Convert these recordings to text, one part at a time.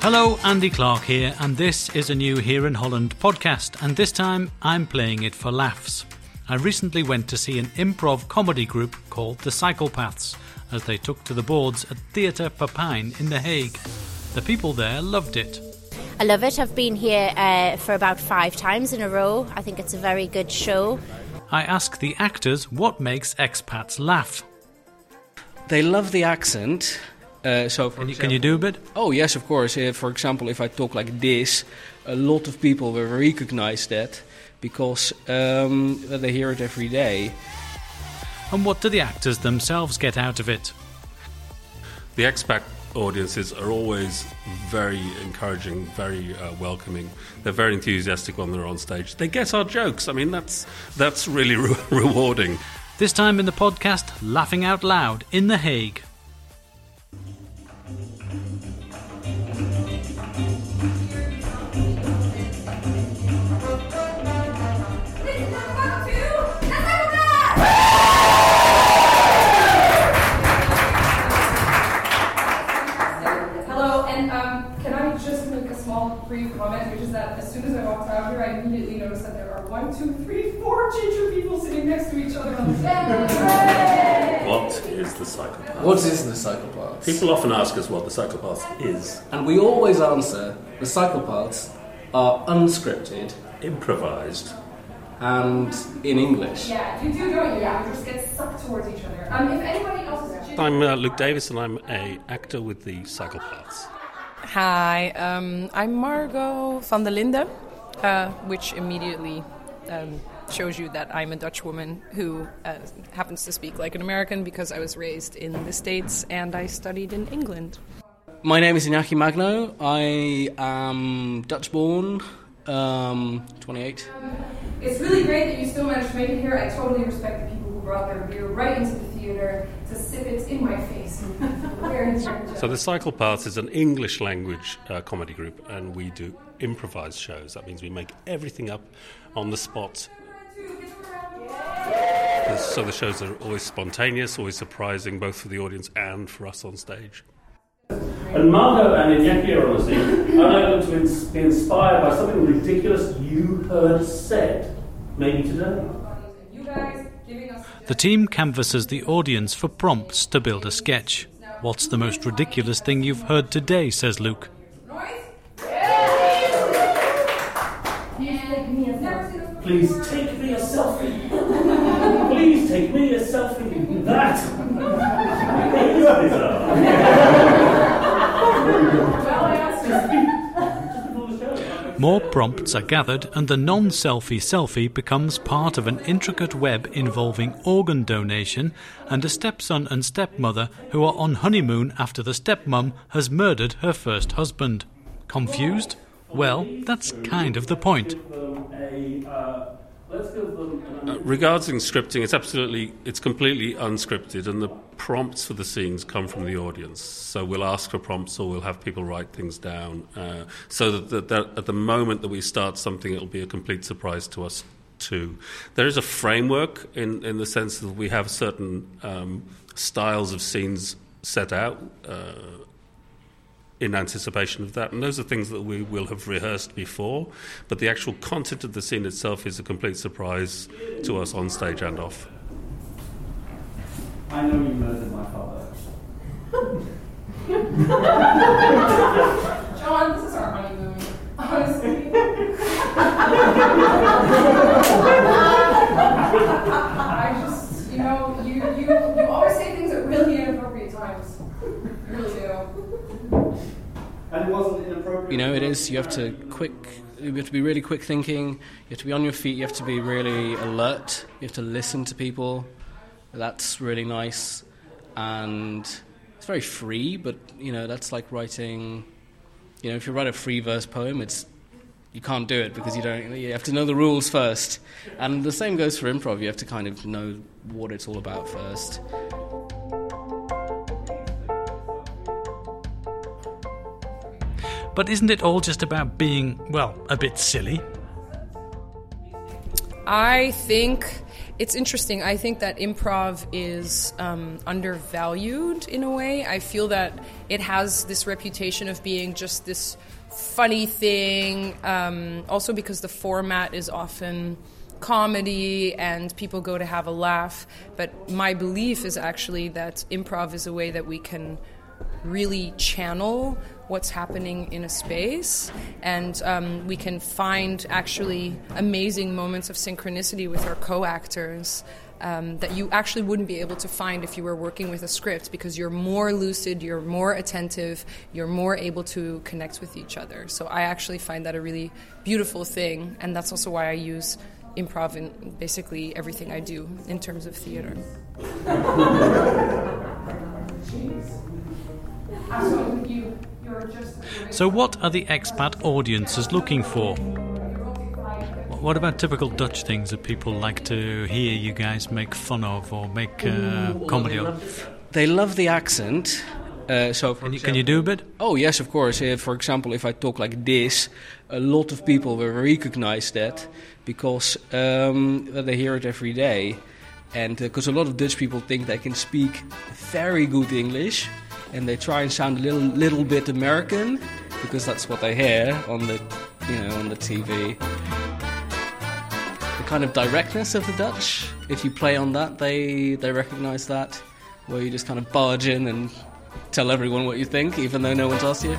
Hello, Andy Clark here, and this is a new Here in Holland podcast, and this time I'm playing it for laughs. I recently went to see an improv comedy group called The Psychopaths as they took to the boards at Theatre Papijn in The Hague. The people there loved it. I love it. I've been here uh, for about five times in a row. I think it's a very good show. I ask the actors what makes expats laugh. They love the accent. Uh, so, Can you, can you do a bit? Oh yes, of course. Uh, for example, if I talk like this, a lot of people will recognize that because um, they hear it every day. And what do the actors themselves get out of it? The expat audiences are always very encouraging, very uh, welcoming. They're very enthusiastic when they're on stage. They get our jokes. I mean, that's that's really re- rewarding. This time in the podcast, Laughing Out Loud in The Hague. Um, can I just make a small brief comment, which is that as soon as I walked out here, I immediately noticed that there are one, two, three, four ginger people sitting next to each other on the stand. What is the psychopath? What is the psychopath? People often ask us what the psychopath is. And we always answer the psychopaths are unscripted Improvised. and in English. Yeah, you do, don't you? Yeah, you just get sucked towards each other. Um, if anybody else is I'm uh, Luke Davis, and I'm a actor with the Psychopaths. Hi, um, I'm Margot van der Linde, uh, which immediately um, shows you that I'm a Dutch woman who uh, happens to speak like an American because I was raised in the States and I studied in England. My name is Iñaki Magno. I am Dutch born, um, 28. it's really great that you still managed to make it here. I totally respect the people who brought their beer right into the theater to sip it in my face. So the Psychopaths is an English language uh, comedy group, and we do improvised shows. That means we make everything up on the spot. So the shows are always spontaneous, always surprising, both for the audience and for us on stage. And Margot and Iñaki are on the scene. Are they going to be inspired by something ridiculous you heard said, maybe today? You guys giving us The team canvasses the audience for prompts to build a sketch. What's the most ridiculous thing you've heard today, says Luke. Please take me a selfie. Please take me a selfie. That is bizarre. Well, I asked you. More prompts are gathered, and the non selfie selfie becomes part of an intricate web involving organ donation and a stepson and stepmother who are on honeymoon after the stepmom has murdered her first husband. Confused? Well, that's kind of the point. Uh, A, let's give them an Uh, regarding scripting, it's absolutely, it's completely unscripted, and the prompts for the scenes come from the audience. So we'll ask for prompts, or we'll have people write things down, uh, so that, that, that at the moment that we start something, it'll be a complete surprise to us too. There is a framework in in the sense that we have certain um, styles of scenes set out. Uh, in anticipation of that. And those are things that we will have rehearsed before, but the actual content of the scene itself is a complete surprise to us on stage and off. I know you murdered my father. John, this is our honeymoon. Honestly. I just, you know, you, you, you always say things at really inappropriate times. You really do. And it wasn't inappropriate. You know, it is. You have to quick. You have to be really quick thinking. You have to be on your feet. You have to be really alert. You have to listen to people. That's really nice, and it's very free. But you know, that's like writing. You know, if you write a free verse poem, it's you can't do it because you don't. You have to know the rules first, and the same goes for improv. You have to kind of know what it's all about first. But isn't it all just about being, well, a bit silly? I think it's interesting. I think that improv is um, undervalued in a way. I feel that it has this reputation of being just this funny thing, um, also because the format is often comedy and people go to have a laugh. But my belief is actually that improv is a way that we can really channel what's happening in a space and um, we can find actually amazing moments of synchronicity with our co-actors um, that you actually wouldn't be able to find if you were working with a script because you're more lucid, you're more attentive, you're more able to connect with each other. So I actually find that a really beautiful thing, and that's also why I use improv in basically everything I do in terms of theater. So, what are the expat audiences looking for? What about typical Dutch things that people like to hear you guys make fun of or make uh, comedy of? They love the accent. Uh, so, can you, can you, do a bit? Oh yes, of course. Uh, for example, if I talk like this, a lot of people will recognize that because um, they hear it every day, and because uh, a lot of Dutch people think they can speak very good English, and they try and sound a little little bit American because that's what they hear on the you know on the TV The kind of directness of the Dutch. If you play on that, they they recognise that, where you just kind of barge in and tell everyone what you think, even though no one's asked you.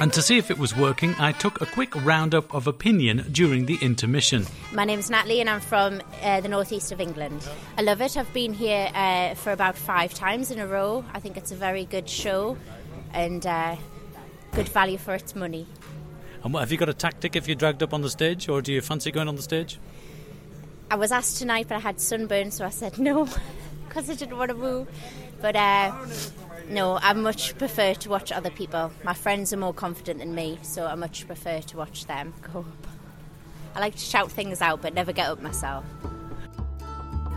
And to see if it was working, I took a quick roundup of opinion during the intermission. My name's Natalie, and I'm from uh, the northeast of England. I love it. I've been here uh, for about five times in a row. I think it's a very good show and uh, good value for its money. And what, have you got a tactic if you're dragged up on the stage, or do you fancy going on the stage? I was asked tonight, but I had sunburn, so I said no because I didn't want to move. But uh, no, I much prefer to watch other people. My friends are more confident than me, so I much prefer to watch them go up. I like to shout things out, but never get up myself.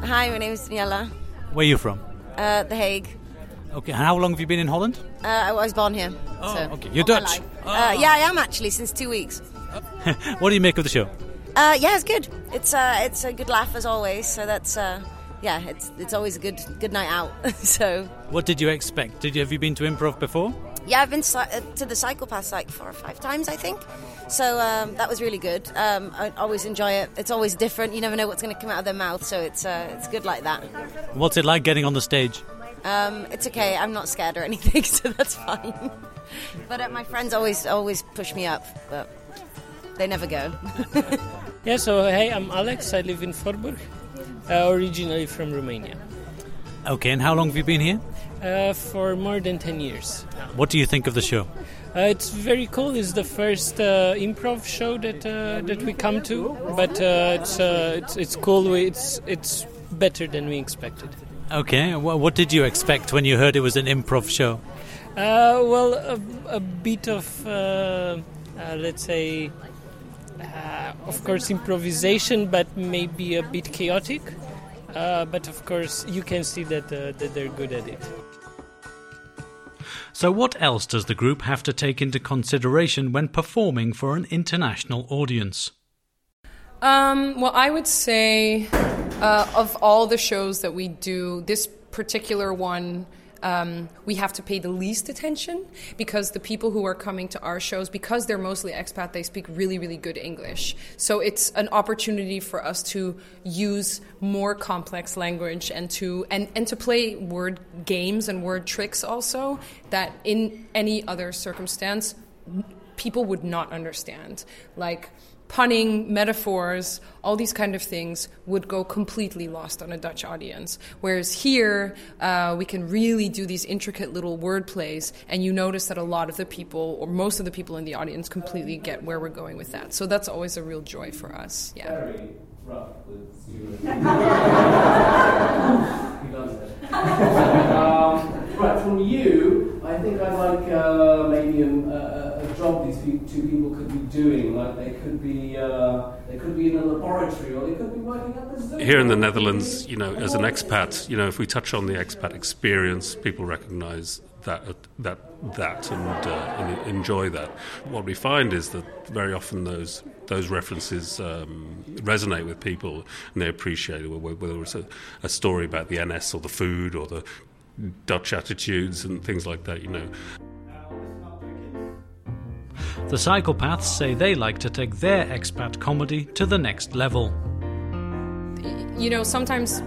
Hi, my name is Daniela. Where are you from? Uh, the Hague. Okay, how long have you been in Holland? Uh, I was born here. Oh, so okay. You're Dutch? Oh. Uh, yeah, I am actually, since two weeks. what do you make of the show? Uh, yeah, it's good. It's uh, it's a good laugh as always. So that's uh, yeah, it's it's always a good good night out. so. What did you expect? Did you have you been to improv before? Yeah, I've been uh, to the Psychopaths like four or five times, I think. So um, that was really good. Um, I always enjoy it. It's always different. You never know what's going to come out of their mouth, so it's uh, it's good like that. What's it like getting on the stage? Um, it's okay. I'm not scared or anything, so that's fine. but uh, my friends always always push me up, but they never go. yeah, so hey, I'm Alex. I live in Voorburg, originally from Romania. Okay, and how long have you been here? Uh, for more than 10 years. What do you think of the show? Uh, it's very cool. It's the first uh, improv show that uh, that we come to, but uh, it's, it's it's cool. It's it's better than we expected. Okay, what did you expect when you heard it was an improv show? well, a, a, bit of let's say uh, of course, improvisation, but maybe a bit chaotic. Uh, but of course, you can see that, uh, that they're good at it. So, what else does the group have to take into consideration when performing for an international audience? Um, well, I would say uh, of all the shows that we do, this particular one um, we have to pay the least attention because the people who are coming to our shows, because they're mostly expat, they speak really, really good English. So it's an opportunity for us to use more complex language and to and, and to play word games and word tricks also that in any other circumstance people would not understand. Like punning, metaphors, all these kind of things would go completely lost on a Dutch audience. Whereas here, uh, we can really do these intricate little word plays, and you notice that a lot of the people, or most of the people in the audience, completely get where we're going with that. So that's always a real joy for us. Yeah. Very rough with he loves it. um, right, from you, I think I'd like uh, two people could be doing. Like they could be, uh, they could be in a laboratory, or they could be working at the zoo. Here in the Netherlands, you know, as an expat, you know, if we touch on the expat experience, people recognise that that that and, uh, and enjoy that. What we find is that very often those those references um, resonate with people and they appreciate it, whether it's a, a story about the NS or the food or the Dutch attitudes and things like that, you know. The psychopaths say they like to take their expat comedy to the next level. You know, sometimes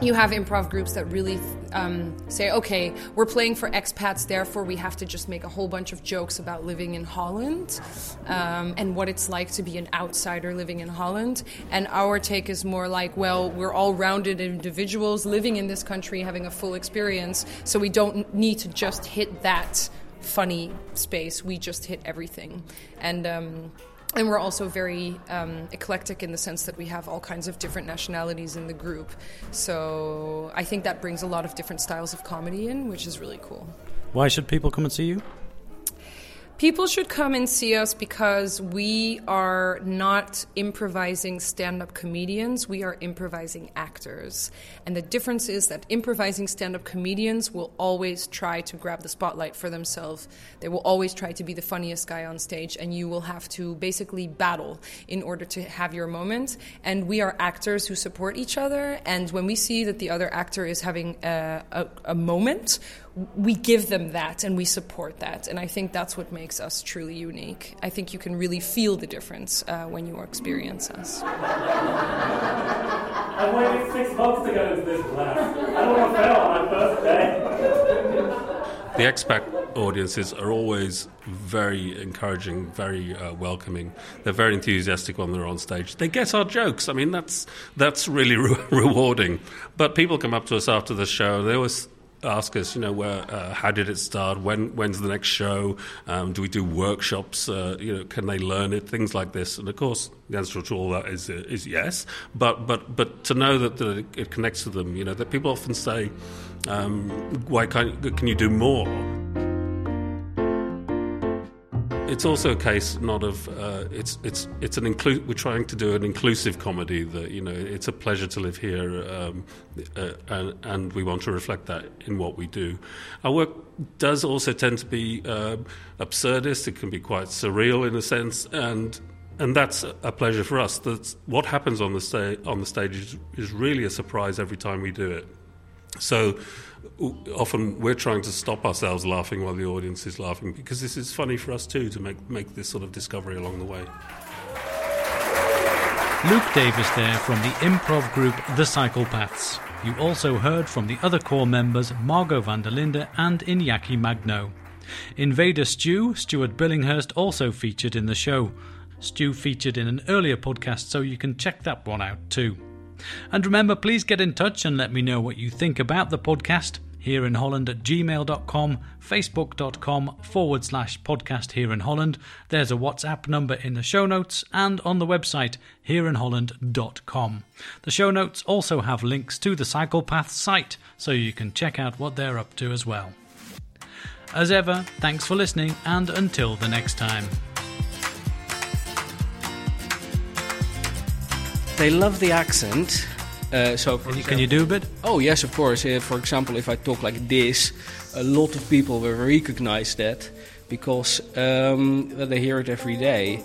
you have improv groups that really um, say, okay, we're playing for expats, therefore we have to just make a whole bunch of jokes about living in Holland um, and what it's like to be an outsider living in Holland. And our take is more like, well, we're all rounded individuals living in this country, having a full experience, so we don't need to just hit that funny space. We just hit everything. And um, and we're also very um, eclectic in the sense that we have all kinds of different nationalities in the group. So I think that brings a lot of different styles of comedy in, which is really cool. Why should people come and see you? People should come and see us because we are not improvising stand up comedians, we are improvising actors. And the difference is that improvising stand up comedians will always try to grab the spotlight for themselves. They will always try to be the funniest guy on stage, and you will have to basically battle in order to have your moment. And we are actors who support each other, and when we see that the other actor is having a, a, a moment, we give them that and we support that. And I think that's what makes us truly unique. I think you can really feel the difference uh, when you experience us. I waited six months to get into this class. I don't want to fail on my first day. The expat audiences are always very encouraging, very uh, welcoming. They're very enthusiastic when they're on stage. They get our jokes. I mean, that's that's really re- rewarding. But people come up to us after the show. They always ask us, you know, where, uh, how did it start? When, when's the next show? Um, do we do workshops? Uh, you know, can they learn it? Things like this. And of course, the answer to all that is uh, is yes. But but but to know that, that it connects to them, you know, that people often say, um, why can't can you do more? It's also a case not of uh, it's it's it's an inclu- we're trying to do an inclusive comedy that you know it's a pleasure to live here um, uh, and, and, we want to reflect that in what we do. Our work does also tend to be uh, absurdist. It can be quite surreal in a sense, and and that's a pleasure for us. That what happens on the sta- on the stage is, is really a surprise every time we do it. So often we're trying to stop ourselves laughing while the audience is laughing because this is funny for us too to make, make this sort of discovery along the way. Luke Davis there from the improv group The Psychopaths. You also heard from the other core members Margot van der Linde and Iñaki Magno. Invader Stew, Stuart Billinghurst, also featured in the show. Stew featured in an earlier podcast, so you can check that one out too. And remember, please get in touch and let me know what you think about the podcast here in Holland at gmail.com, facebook.com forward slash podcast here in Holland. There's a WhatsApp number in the show notes and on the website hereinholland.com. The show notes also have links to the Psychopath site so you can check out what they're up to as well. As ever, thanks for listening and until the next time. They love the accent. Uh, so, can you, can you, do a bit? Oh yes, of course. Uh, for example, if I talk like this, a lot of people will recognize that because um, they hear it every day.